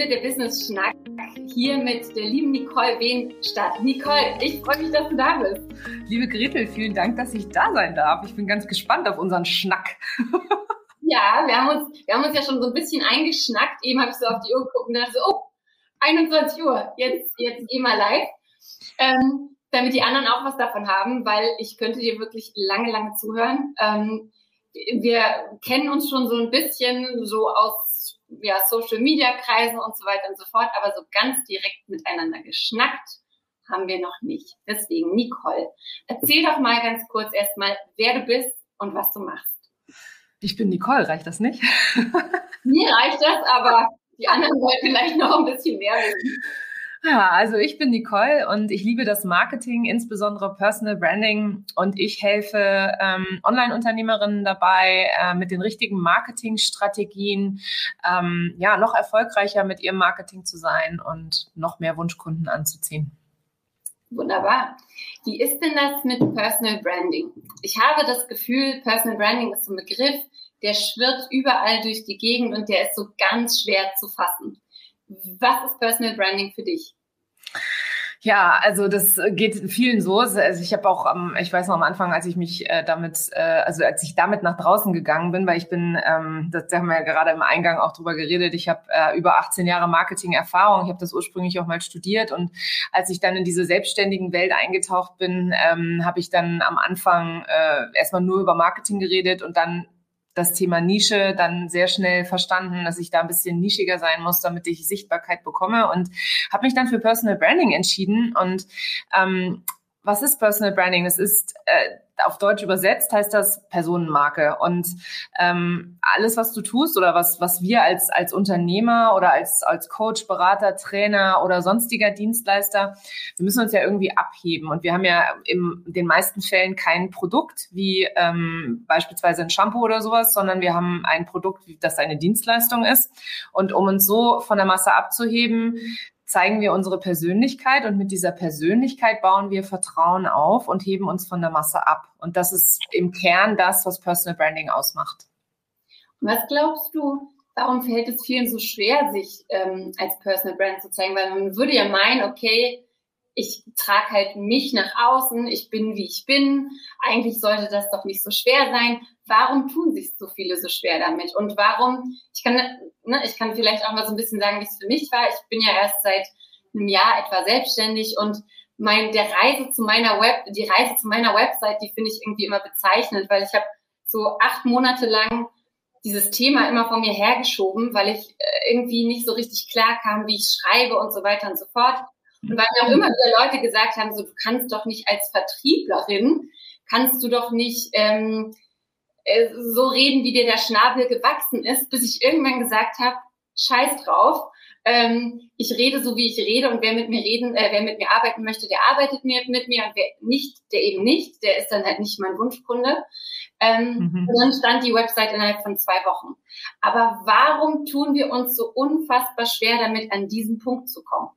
findet der Business Schnack hier mit der lieben Nicole Wehn statt. Nicole, ich freue mich, dass du da bist. Liebe Gretel, vielen Dank, dass ich da sein darf. Ich bin ganz gespannt auf unseren Schnack. ja, wir haben uns, wir haben uns ja schon so ein bisschen eingeschnackt. Eben habe ich so auf die Uhr geguckt und dachte so, oh, 21 Uhr, jetzt, jetzt geh mal live. Ähm, damit die anderen auch was davon haben, weil ich könnte dir wirklich lange, lange zuhören. Ähm, wir kennen uns schon so ein bisschen so aus ja, Social Media Kreisen und so weiter und so fort, aber so ganz direkt miteinander geschnackt haben wir noch nicht. Deswegen, Nicole, erzähl doch mal ganz kurz erstmal, wer du bist und was du machst. Ich bin Nicole, reicht das nicht? Mir reicht das, aber die anderen wollen vielleicht noch ein bisschen mehr wissen. Ja, also ich bin Nicole und ich liebe das Marketing, insbesondere Personal Branding und ich helfe ähm, Online-Unternehmerinnen dabei, äh, mit den richtigen Marketingstrategien ähm, ja noch erfolgreicher mit ihrem Marketing zu sein und noch mehr Wunschkunden anzuziehen. Wunderbar. Wie ist denn das mit Personal Branding? Ich habe das Gefühl, Personal Branding ist so ein Begriff, der schwirrt überall durch die Gegend und der ist so ganz schwer zu fassen. Was ist Personal Branding für dich? Ja, also das geht vielen so. Also ich habe auch, ähm, ich weiß noch am Anfang, als ich mich äh, damit, äh, also als ich damit nach draußen gegangen bin, weil ich bin, ähm, das da haben wir ja gerade im Eingang auch drüber geredet. Ich habe äh, über 18 Jahre Marketing-Erfahrung. Ich habe das ursprünglich auch mal studiert und als ich dann in diese selbstständigen Welt eingetaucht bin, ähm, habe ich dann am Anfang äh, erstmal nur über Marketing geredet und dann das Thema Nische dann sehr schnell verstanden, dass ich da ein bisschen nischiger sein muss, damit ich Sichtbarkeit bekomme und habe mich dann für Personal Branding entschieden. Und ähm, was ist Personal Branding? Es ist äh, auf Deutsch übersetzt heißt das Personenmarke. Und ähm, alles, was du tust oder was, was wir als, als Unternehmer oder als, als Coach, Berater, Trainer oder sonstiger Dienstleister, wir müssen uns ja irgendwie abheben. Und wir haben ja in den meisten Fällen kein Produkt wie ähm, beispielsweise ein Shampoo oder sowas, sondern wir haben ein Produkt, das eine Dienstleistung ist. Und um uns so von der Masse abzuheben, zeigen wir unsere Persönlichkeit und mit dieser Persönlichkeit bauen wir Vertrauen auf und heben uns von der Masse ab. Und das ist im Kern das, was Personal Branding ausmacht. Was glaubst du, warum fällt es vielen so schwer, sich ähm, als Personal Brand zu zeigen? Weil man würde ja meinen, okay, ich trage halt mich nach außen, ich bin wie ich bin. Eigentlich sollte das doch nicht so schwer sein. Warum tun sich so viele so schwer damit? Und warum, ich kann, ne, ich kann vielleicht auch mal so ein bisschen sagen, wie es für mich war. Ich bin ja erst seit einem Jahr etwa selbstständig und mein, der Reise zu meiner Web, die Reise zu meiner Website, die finde ich irgendwie immer bezeichnend, weil ich habe so acht Monate lang dieses Thema immer von mir hergeschoben, weil ich äh, irgendwie nicht so richtig klar kam, wie ich schreibe und so weiter und so fort. Und weil mir auch immer wieder Leute gesagt haben, so du kannst doch nicht als Vertrieblerin, kannst du doch nicht ähm, äh, so reden, wie dir der Schnabel gewachsen ist, bis ich irgendwann gesagt habe, scheiß drauf. Ähm, ich rede so, wie ich rede und wer mit mir reden, äh, wer mit mir arbeiten möchte, der arbeitet mir mit mir und wer nicht, der eben nicht, der ist dann halt nicht mein Wunschkunde. Ähm, mhm. Und dann stand die Website innerhalb von zwei Wochen. Aber warum tun wir uns so unfassbar schwer damit, an diesen Punkt zu kommen?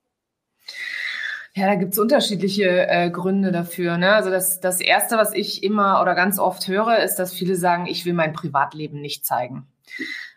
Ja, da gibt's unterschiedliche äh, Gründe dafür. Ne? Also das, das Erste, was ich immer oder ganz oft höre, ist, dass viele sagen, ich will mein Privatleben nicht zeigen.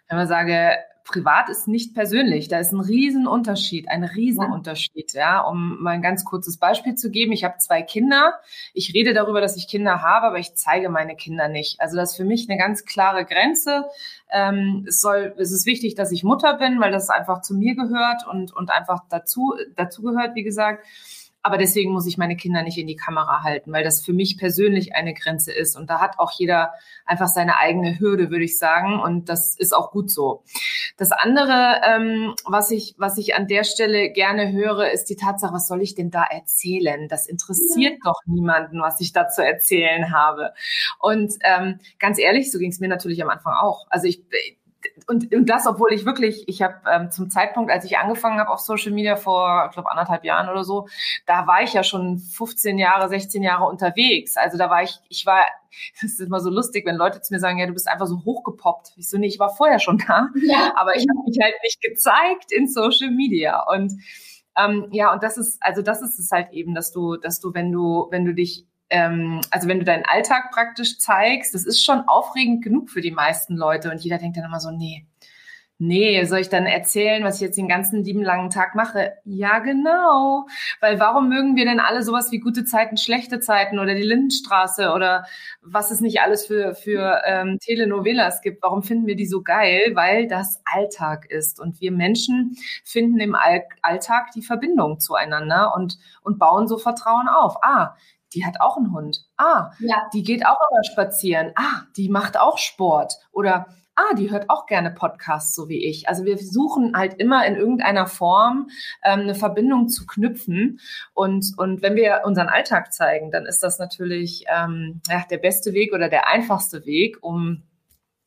Wenn man sage, privat ist nicht persönlich. Da ist ein Riesenunterschied, ein Riesenunterschied. Ja, um mal ein ganz kurzes Beispiel zu geben. Ich habe zwei Kinder. Ich rede darüber, dass ich Kinder habe, aber ich zeige meine Kinder nicht. Also das ist für mich eine ganz klare Grenze. Ähm, es soll, es ist wichtig, dass ich Mutter bin, weil das einfach zu mir gehört und, und einfach dazu, dazu gehört, wie gesagt. Aber deswegen muss ich meine Kinder nicht in die Kamera halten, weil das für mich persönlich eine Grenze ist. Und da hat auch jeder einfach seine eigene Hürde, würde ich sagen. Und das ist auch gut so. Das andere, ähm, was ich, was ich an der Stelle gerne höre, ist die Tatsache, was soll ich denn da erzählen? Das interessiert ja. doch niemanden, was ich da zu erzählen habe. Und ähm, ganz ehrlich, so ging es mir natürlich am Anfang auch. Also ich und, und das, obwohl ich wirklich, ich habe ähm, zum Zeitpunkt, als ich angefangen habe auf Social Media vor, ich glaube, anderthalb Jahren oder so, da war ich ja schon 15 Jahre, 16 Jahre unterwegs. Also da war ich, ich war, das ist immer so lustig, wenn Leute zu mir sagen, ja, du bist einfach so hochgepoppt. Ich so, nee, ich war vorher schon da, ja. aber ich habe mich halt nicht gezeigt in Social Media. Und ähm, ja, und das ist, also das ist es halt eben, dass du, dass du, wenn du, wenn du dich ähm, also wenn du deinen Alltag praktisch zeigst, das ist schon aufregend genug für die meisten Leute und jeder denkt dann immer so, nee, Nee, soll ich dann erzählen, was ich jetzt den ganzen lieben langen Tag mache? Ja, genau. Weil warum mögen wir denn alle sowas wie gute Zeiten, schlechte Zeiten oder die Lindenstraße oder was es nicht alles für, für ähm, Telenovelas gibt? Warum finden wir die so geil? Weil das Alltag ist. Und wir Menschen finden im All Alltag die Verbindung zueinander und, und bauen so Vertrauen auf. Ah, die hat auch einen Hund. Ah, ja. die geht auch immer spazieren. Ah, die macht auch Sport. Oder ah, die hört auch gerne Podcasts, so wie ich. Also wir versuchen halt immer in irgendeiner Form ähm, eine Verbindung zu knüpfen. Und, und wenn wir unseren Alltag zeigen, dann ist das natürlich ähm, ja, der beste Weg oder der einfachste Weg, um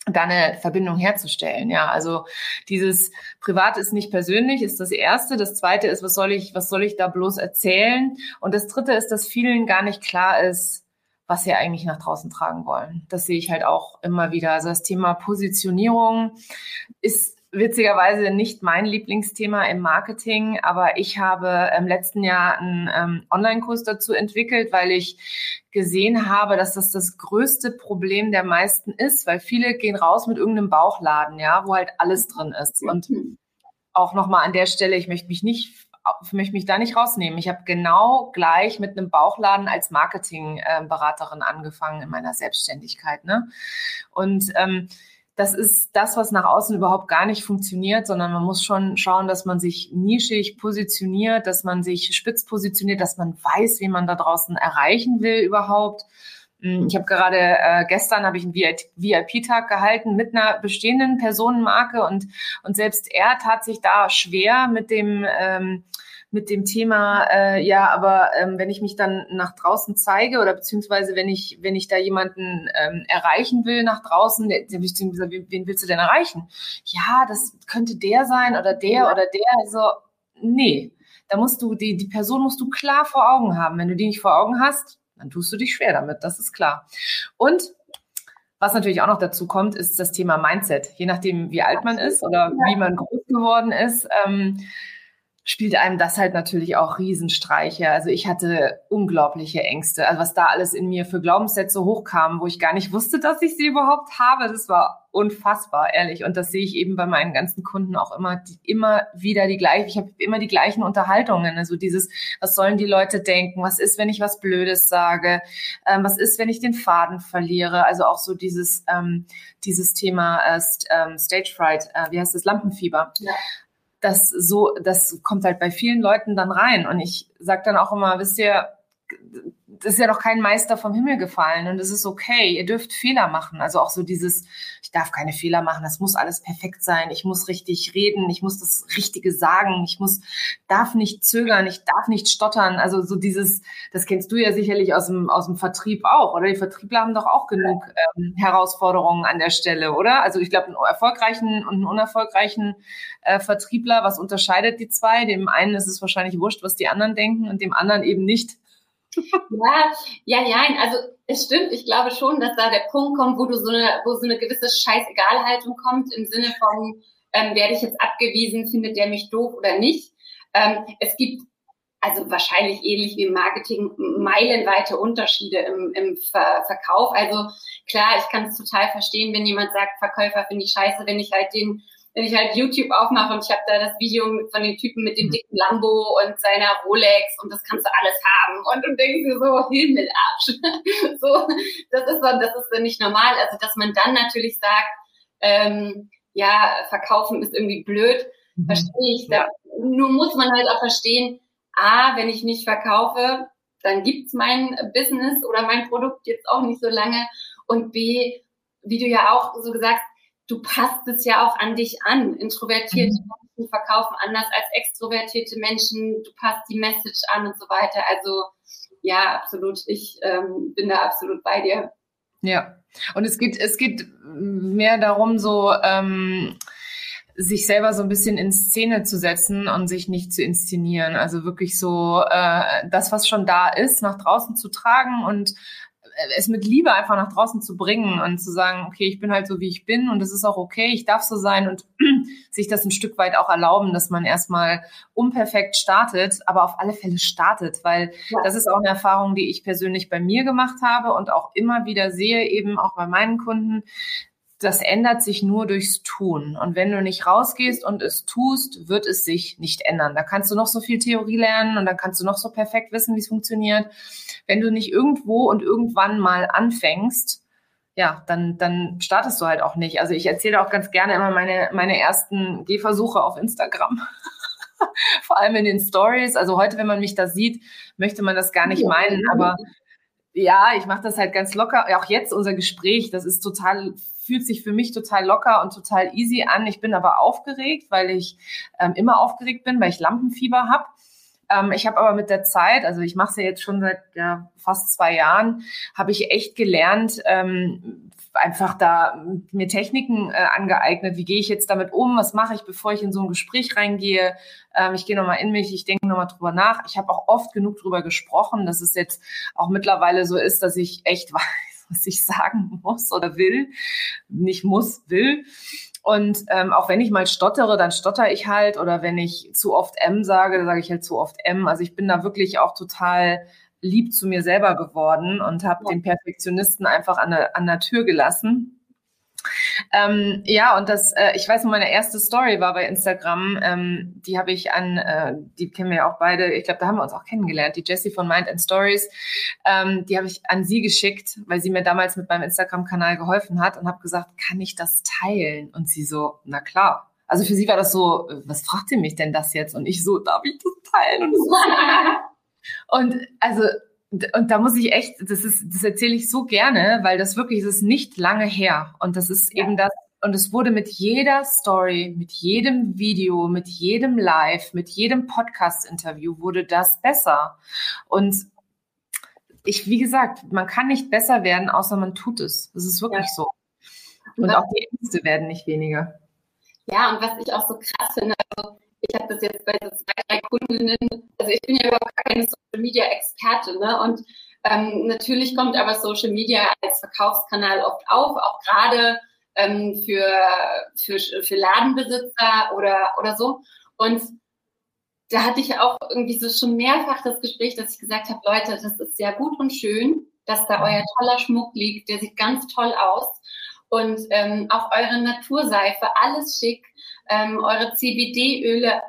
da eine Verbindung herzustellen. Ja, also dieses Privat ist nicht persönlich, ist das erste. Das zweite ist, was soll ich, was soll ich da bloß erzählen? Und das dritte ist, dass vielen gar nicht klar ist, was sie eigentlich nach draußen tragen wollen. Das sehe ich halt auch immer wieder. Also das Thema Positionierung ist witzigerweise nicht mein Lieblingsthema im Marketing, aber ich habe im letzten Jahr einen ähm, Online-Kurs dazu entwickelt, weil ich gesehen habe, dass das das größte Problem der meisten ist, weil viele gehen raus mit irgendeinem Bauchladen, ja, wo halt alles drin ist. Und auch nochmal an der Stelle, ich möchte mich nicht ich möchte mich da nicht rausnehmen. Ich habe genau gleich mit einem Bauchladen als Marketingberaterin angefangen in meiner Selbstständigkeit. Ne? Und ähm, das ist das, was nach außen überhaupt gar nicht funktioniert, sondern man muss schon schauen, dass man sich nischig positioniert, dass man sich spitz positioniert, dass man weiß, wie man da draußen erreichen will überhaupt. Hm, ich habe gerade äh, gestern habe ich einen VIP-Tag gehalten mit einer bestehenden Personenmarke und und selbst er tat sich da schwer mit dem ähm, mit dem Thema, äh, ja, aber ähm, wenn ich mich dann nach draußen zeige oder beziehungsweise wenn ich, wenn ich da jemanden ähm, erreichen will nach draußen, beziehungsweise wen willst du denn erreichen? Ja, das könnte der sein oder der oder der. Also, nee. Da musst du, die, die Person musst du klar vor Augen haben. Wenn du die nicht vor Augen hast, dann tust du dich schwer damit, das ist klar. Und was natürlich auch noch dazu kommt, ist das Thema Mindset. Je nachdem, wie alt man ist oder wie man groß geworden ist, ähm, spielt einem das halt natürlich auch Riesenstreiche. Also ich hatte unglaubliche Ängste. Also was da alles in mir für Glaubenssätze hochkam, wo ich gar nicht wusste, dass ich sie überhaupt habe, das war unfassbar, ehrlich. Und das sehe ich eben bei meinen ganzen Kunden auch immer, immer wieder die gleichen. Ich habe immer die gleichen Unterhaltungen. Also dieses, was sollen die Leute denken? Was ist, wenn ich was Blödes sage? Ähm, was ist, wenn ich den Faden verliere? Also auch so dieses, ähm, dieses Thema äh, ähm, Stage Fright, äh, wie heißt das, Lampenfieber. Ja das so, das kommt halt bei vielen Leuten dann rein. Und ich sage dann auch immer, wisst ihr, das ist ja noch kein Meister vom Himmel gefallen und es ist okay. Ihr dürft Fehler machen. Also auch so dieses, ich darf keine Fehler machen, das muss alles perfekt sein. Ich muss richtig reden, ich muss das Richtige sagen, ich muss, darf nicht zögern, ich darf nicht stottern. Also so dieses, das kennst du ja sicherlich aus dem, aus dem Vertrieb auch, oder? Die Vertriebler haben doch auch genug ähm, Herausforderungen an der Stelle, oder? Also ich glaube, einen erfolgreichen und einen unerfolgreichen äh, Vertriebler, was unterscheidet die zwei? Dem einen ist es wahrscheinlich wurscht, was die anderen denken und dem anderen eben nicht ja, ja, ja, also es stimmt, ich glaube schon, dass da der Punkt kommt, wo du so eine, wo so eine gewisse Scheißegalhaltung kommt, im Sinne von, ähm, werde ich jetzt abgewiesen, findet der mich doof oder nicht. Ähm, es gibt also wahrscheinlich ähnlich wie im Marketing meilenweite Unterschiede im, im Ver Verkauf. Also klar, ich kann es total verstehen, wenn jemand sagt, Verkäufer finde ich scheiße, wenn ich halt den wenn ich halt YouTube aufmache und ich habe da das Video von dem Typen mit dem mhm. dicken Lambo und seiner Rolex und das kannst du alles haben und du denkst dir so, Himmelarsch. so, das ist dann, das ist dann nicht normal. Also, dass man dann natürlich sagt, ähm, ja, verkaufen ist irgendwie blöd, mhm. verstehe ich. Da, nur muss man halt auch verstehen, A, wenn ich nicht verkaufe, dann gibt's mein Business oder mein Produkt jetzt auch nicht so lange. Und B, wie du ja auch so gesagt du passt es ja auch an dich an. Introvertierte mhm. Menschen verkaufen anders als extrovertierte Menschen. Du passt die Message an und so weiter. Also ja, absolut. Ich ähm, bin da absolut bei dir. Ja, und es geht, es geht mehr darum, so ähm, sich selber so ein bisschen in Szene zu setzen und sich nicht zu inszenieren. Also wirklich so äh, das, was schon da ist, nach draußen zu tragen und es mit Liebe einfach nach draußen zu bringen und zu sagen, okay, ich bin halt so, wie ich bin und es ist auch okay, ich darf so sein und sich das ein Stück weit auch erlauben, dass man erstmal unperfekt startet, aber auf alle Fälle startet, weil ja. das ist auch eine Erfahrung, die ich persönlich bei mir gemacht habe und auch immer wieder sehe, eben auch bei meinen Kunden. Das ändert sich nur durchs Tun. Und wenn du nicht rausgehst und es tust, wird es sich nicht ändern. Da kannst du noch so viel Theorie lernen und dann kannst du noch so perfekt wissen, wie es funktioniert. Wenn du nicht irgendwo und irgendwann mal anfängst, ja, dann, dann startest du halt auch nicht. Also ich erzähle auch ganz gerne immer meine, meine ersten Gehversuche auf Instagram. Vor allem in den Stories. Also heute, wenn man mich da sieht, möchte man das gar nicht meinen, aber ja, ich mache das halt ganz locker. Auch jetzt unser Gespräch, das ist total fühlt sich für mich total locker und total easy an. Ich bin aber aufgeregt, weil ich ähm, immer aufgeregt bin, weil ich Lampenfieber habe. Ähm, ich habe aber mit der Zeit, also ich mache es ja jetzt schon seit ja, fast zwei Jahren, habe ich echt gelernt, ähm, einfach da mir Techniken äh, angeeignet. Wie gehe ich jetzt damit um? Was mache ich, bevor ich in so ein Gespräch reingehe? Ähm, ich gehe nochmal in mich, ich denke nochmal drüber nach. Ich habe auch oft genug drüber gesprochen, dass es jetzt auch mittlerweile so ist, dass ich echt weiß, was ich sagen muss oder will. Nicht muss, will. Und ähm, auch wenn ich mal stottere, dann stotter ich halt. Oder wenn ich zu oft M sage, dann sage ich halt zu oft M. Also ich bin da wirklich auch total lieb zu mir selber geworden und habe ja. den Perfektionisten einfach an der, an der Tür gelassen ähm, ja, und das, äh, ich weiß noch, meine erste Story war bei Instagram. Ähm, die habe ich an, äh, die kennen wir ja auch beide. Ich glaube, da haben wir uns auch kennengelernt. Die Jessie von Mind and Stories. Ähm, die habe ich an sie geschickt, weil sie mir damals mit meinem Instagram-Kanal geholfen hat und habe gesagt, kann ich das teilen? Und sie so, na klar. Also für sie war das so, äh, was fragt sie mich denn das jetzt? Und ich so, darf ich das teilen? Und, so. und also und da muss ich echt, das ist, das erzähle ich so gerne, weil das wirklich, das ist nicht lange her. Und das ist ja. eben das, und es wurde mit jeder Story, mit jedem Video, mit jedem Live, mit jedem Podcast-Interview wurde das besser. Und ich, wie gesagt, man kann nicht besser werden, außer man tut es. Das ist wirklich ja. so. Und auch die Ängste werden nicht weniger. Ja, und was ich auch so krass finde, also ich habe das jetzt bei so zwei, drei Kundinnen, also ich bin ja überhaupt keine Social Media Expertin, ne? Und ähm, natürlich kommt aber Social Media als Verkaufskanal oft auf, auch gerade ähm, für, für, für Ladenbesitzer oder, oder so. Und da hatte ich auch irgendwie so schon mehrfach das Gespräch, dass ich gesagt habe, Leute, das ist ja gut und schön, dass da euer toller Schmuck liegt, der sieht ganz toll aus. Und ähm, auch eure Naturseife, alles schick ähm, eure CBD-Öle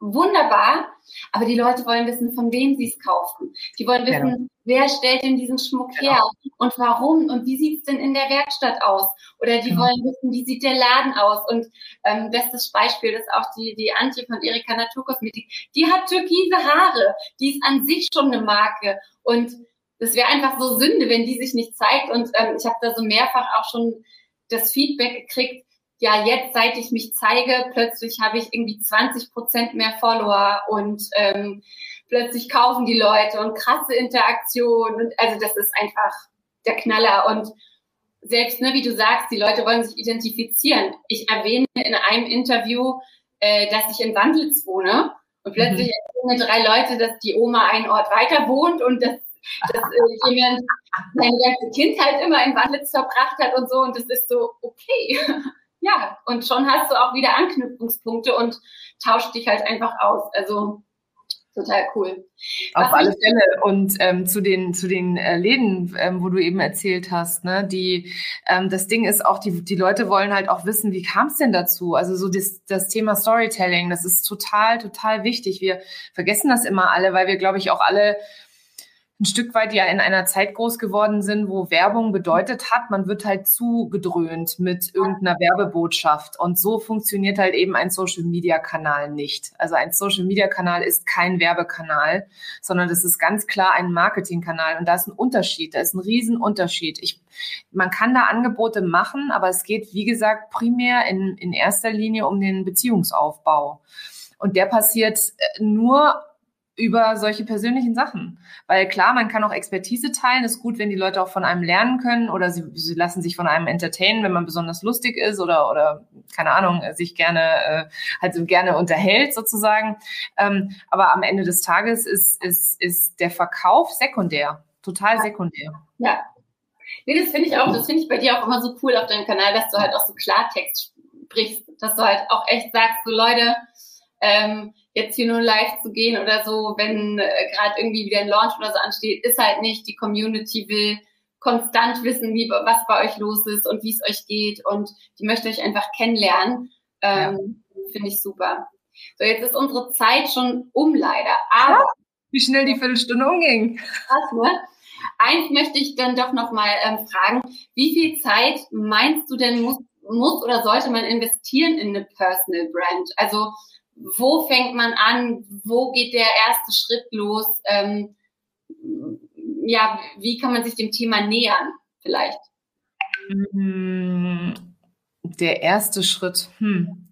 wunderbar, aber die Leute wollen wissen, von wem sie es kaufen. Die wollen wissen, genau. wer stellt denn diesen Schmuck genau. her und warum und wie sieht's denn in der Werkstatt aus? Oder die genau. wollen wissen, wie sieht der Laden aus? Und ähm, bestes Beispiel ist auch die, die Antje von Erika Naturkosmetik. Die hat türkise Haare, die ist an sich schon eine Marke und das wäre einfach so Sünde, wenn die sich nicht zeigt. Und ähm, ich habe da so mehrfach auch schon das Feedback gekriegt, ja, jetzt, seit ich mich zeige, plötzlich habe ich irgendwie 20 Prozent mehr Follower und ähm, plötzlich kaufen die Leute und krasse Interaktion. Und also das ist einfach der Knaller. Und selbst, ne, wie du sagst, die Leute wollen sich identifizieren. Ich erwähne in einem Interview, äh, dass ich in Wandlitz wohne. Und plötzlich mhm. erzählen mir drei Leute, dass die Oma einen Ort weiter wohnt und dass, dass äh, jemand seine ganze Kindheit immer in Wandlitz verbracht hat und so. Und das ist so, okay ja, und schon hast du auch wieder Anknüpfungspunkte und tauscht dich halt einfach aus. Also total cool. Auf Was alle Fälle. Und ähm, zu den zu den äh, Läden, ähm, wo du eben erzählt hast, ne, die ähm, das Ding ist auch, die die Leute wollen halt auch wissen, wie kam es denn dazu? Also so das, das Thema Storytelling, das ist total total wichtig. Wir vergessen das immer alle, weil wir glaube ich auch alle ein Stück weit ja in einer Zeit groß geworden sind, wo Werbung bedeutet hat, man wird halt zugedröhnt mit irgendeiner Werbebotschaft. Und so funktioniert halt eben ein Social-Media-Kanal nicht. Also ein Social-Media-Kanal ist kein Werbekanal, sondern das ist ganz klar ein Marketing-Kanal. Und da ist ein Unterschied, da ist ein Riesenunterschied. Ich, man kann da Angebote machen, aber es geht, wie gesagt, primär in, in erster Linie um den Beziehungsaufbau. Und der passiert äh, nur über solche persönlichen Sachen. Weil klar, man kann auch Expertise teilen. Ist gut, wenn die Leute auch von einem lernen können oder sie, sie lassen sich von einem entertainen, wenn man besonders lustig ist oder, oder keine Ahnung, sich gerne, äh, halt so gerne unterhält sozusagen. Ähm, aber am Ende des Tages ist, ist, ist der Verkauf sekundär. Total sekundär. Ja. Nee, das finde ich auch, das finde ich bei dir auch immer so cool auf deinem Kanal, dass du halt auch so Klartext sprichst, dass du halt auch echt sagst, so Leute, ähm, jetzt hier nur live zu gehen oder so, wenn äh, gerade irgendwie wieder ein Launch oder so ansteht, ist halt nicht. Die Community will konstant wissen, wie, was bei euch los ist und wie es euch geht und die möchte euch einfach kennenlernen. Ähm, ja. Finde ich super. So, jetzt ist unsere Zeit schon um leider, aber... Wie schnell die Viertelstunde umging. Krass, ne? Eins möchte ich dann doch nochmal ähm, fragen. Wie viel Zeit meinst du denn muss, muss oder sollte man investieren in eine Personal Brand? Also wo fängt man an? Wo geht der erste Schritt los? Ähm, ja, wie kann man sich dem Thema nähern vielleicht? Mm, der erste Schritt. Hm.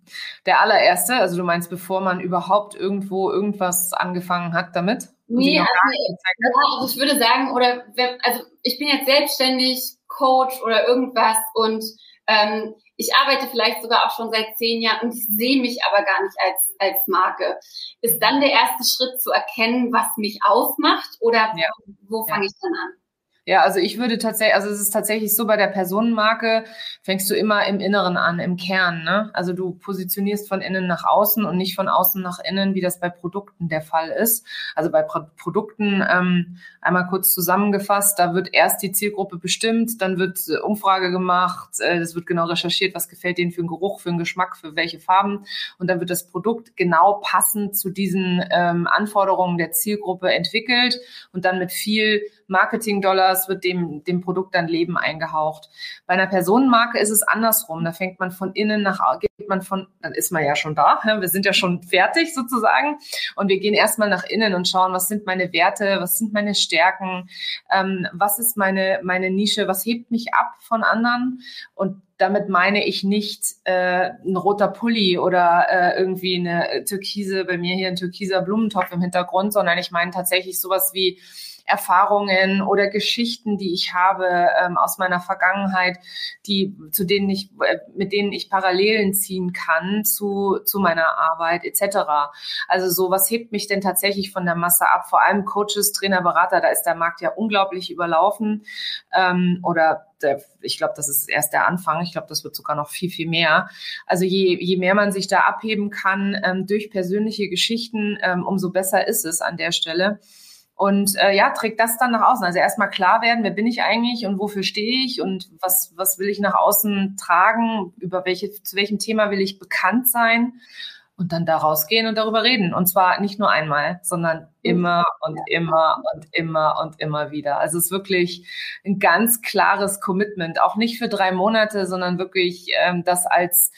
Der allererste, also du meinst, bevor man überhaupt irgendwo irgendwas angefangen hat damit? Nee, also, ja, also ich würde sagen, oder also ich bin jetzt selbstständig, Coach oder irgendwas und ähm, ich arbeite vielleicht sogar auch schon seit zehn Jahren und ich sehe mich aber gar nicht als, als Marke. Ist dann der erste Schritt zu erkennen, was mich ausmacht oder ja. wo fange ja. ich dann an? Ja, also ich würde tatsächlich, also es ist tatsächlich so, bei der Personenmarke fängst du immer im Inneren an, im Kern. Ne? Also du positionierst von innen nach außen und nicht von außen nach innen, wie das bei Produkten der Fall ist. Also bei Pro Produkten, ähm, einmal kurz zusammengefasst, da wird erst die Zielgruppe bestimmt, dann wird äh, Umfrage gemacht, äh, das wird genau recherchiert, was gefällt denen für einen Geruch, für einen Geschmack, für welche Farben. Und dann wird das Produkt genau passend zu diesen ähm, Anforderungen der Zielgruppe entwickelt und dann mit viel Marketing-Dollars wird dem, dem Produkt dann Leben eingehaucht. Bei einer Personenmarke ist es andersrum. Da fängt man von innen nach, geht man von, dann ist man ja schon da. Wir sind ja schon fertig sozusagen. Und wir gehen erstmal nach innen und schauen, was sind meine Werte, was sind meine Stärken, ähm, was ist meine, meine Nische, was hebt mich ab von anderen. Und damit meine ich nicht äh, ein roter Pulli oder äh, irgendwie eine türkise, bei mir hier ein türkiser Blumentopf im Hintergrund, sondern ich meine tatsächlich sowas wie Erfahrungen oder Geschichten, die ich habe ähm, aus meiner Vergangenheit, die zu denen ich äh, mit denen ich Parallelen ziehen kann zu zu meiner Arbeit etc. Also so was hebt mich denn tatsächlich von der Masse ab? Vor allem Coaches, Trainer, Berater, da ist der Markt ja unglaublich überlaufen ähm, oder der, ich glaube, das ist erst der Anfang. Ich glaube, das wird sogar noch viel, viel mehr. Also je, je mehr man sich da abheben kann ähm, durch persönliche Geschichten, ähm, umso besser ist es an der Stelle. Und äh, ja, trägt das dann nach außen. Also erstmal klar werden, wer bin ich eigentlich und wofür stehe ich und was, was will ich nach außen tragen, über welche, zu welchem Thema will ich bekannt sein und dann da rausgehen und darüber reden. Und zwar nicht nur einmal, sondern immer und immer und immer und immer wieder. Also es ist wirklich ein ganz klares Commitment, auch nicht für drei Monate, sondern wirklich ähm, das als,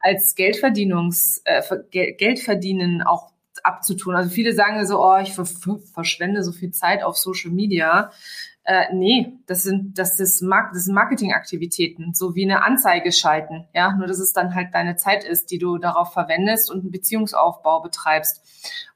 als Geldverdienungs, äh, Geldverdienen auch abzutun. Also viele sagen so, oh, ich ver verschwende so viel Zeit auf Social Media. Äh, nee, das sind, das ist, Mark das sind Marketingaktivitäten, so wie eine Anzeige schalten. Ja, nur dass es dann halt deine Zeit ist, die du darauf verwendest und einen Beziehungsaufbau betreibst.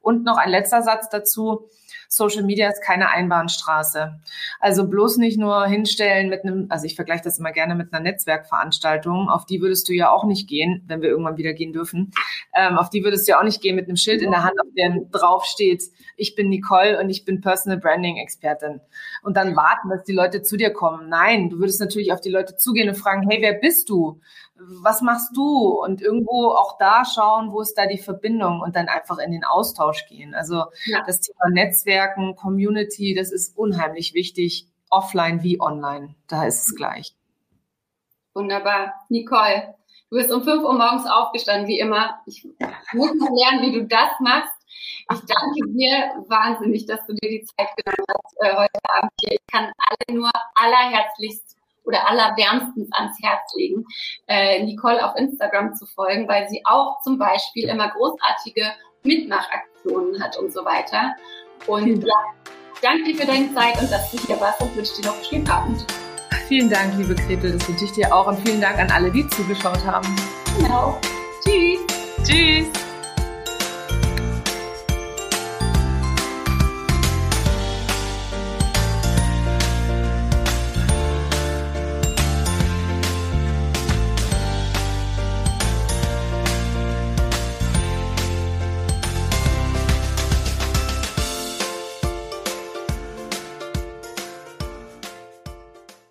Und noch ein letzter Satz dazu. Social Media ist keine Einbahnstraße. Also bloß nicht nur hinstellen mit einem, also ich vergleiche das immer gerne mit einer Netzwerkveranstaltung, auf die würdest du ja auch nicht gehen, wenn wir irgendwann wieder gehen dürfen. Ähm, auf die würdest du ja auch nicht gehen mit einem Schild in der Hand, auf dem drauf steht, ich bin Nicole und ich bin Personal Branding Expertin. Und dann warten, dass die Leute zu dir kommen. Nein, du würdest natürlich auf die Leute zugehen und fragen, hey, wer bist du? was machst du? Und irgendwo auch da schauen, wo ist da die Verbindung und dann einfach in den Austausch gehen. Also ja. das Thema Netzwerken, Community, das ist unheimlich wichtig, offline wie online. Da ist es gleich. Wunderbar. Nicole, du bist um 5 Uhr morgens aufgestanden, wie immer. Ich muss noch lernen, wie du das machst. Ich danke dir wahnsinnig, dass du dir die Zeit genommen hast äh, heute Abend hier. Ich kann alle nur allerherzlichst oder allerwärmstens ans Herz legen, äh, Nicole auf Instagram zu folgen, weil sie auch zum Beispiel immer großartige Mitmachaktionen hat und so weiter. Und ja, danke dir für deine Zeit und dass du hier warst und wünsche dir noch einen schönen Abend. Vielen Dank, liebe Gretel, das wünsche ich dir auch und vielen Dank an alle, die zugeschaut haben. Genau. Tschüss. Tschüss.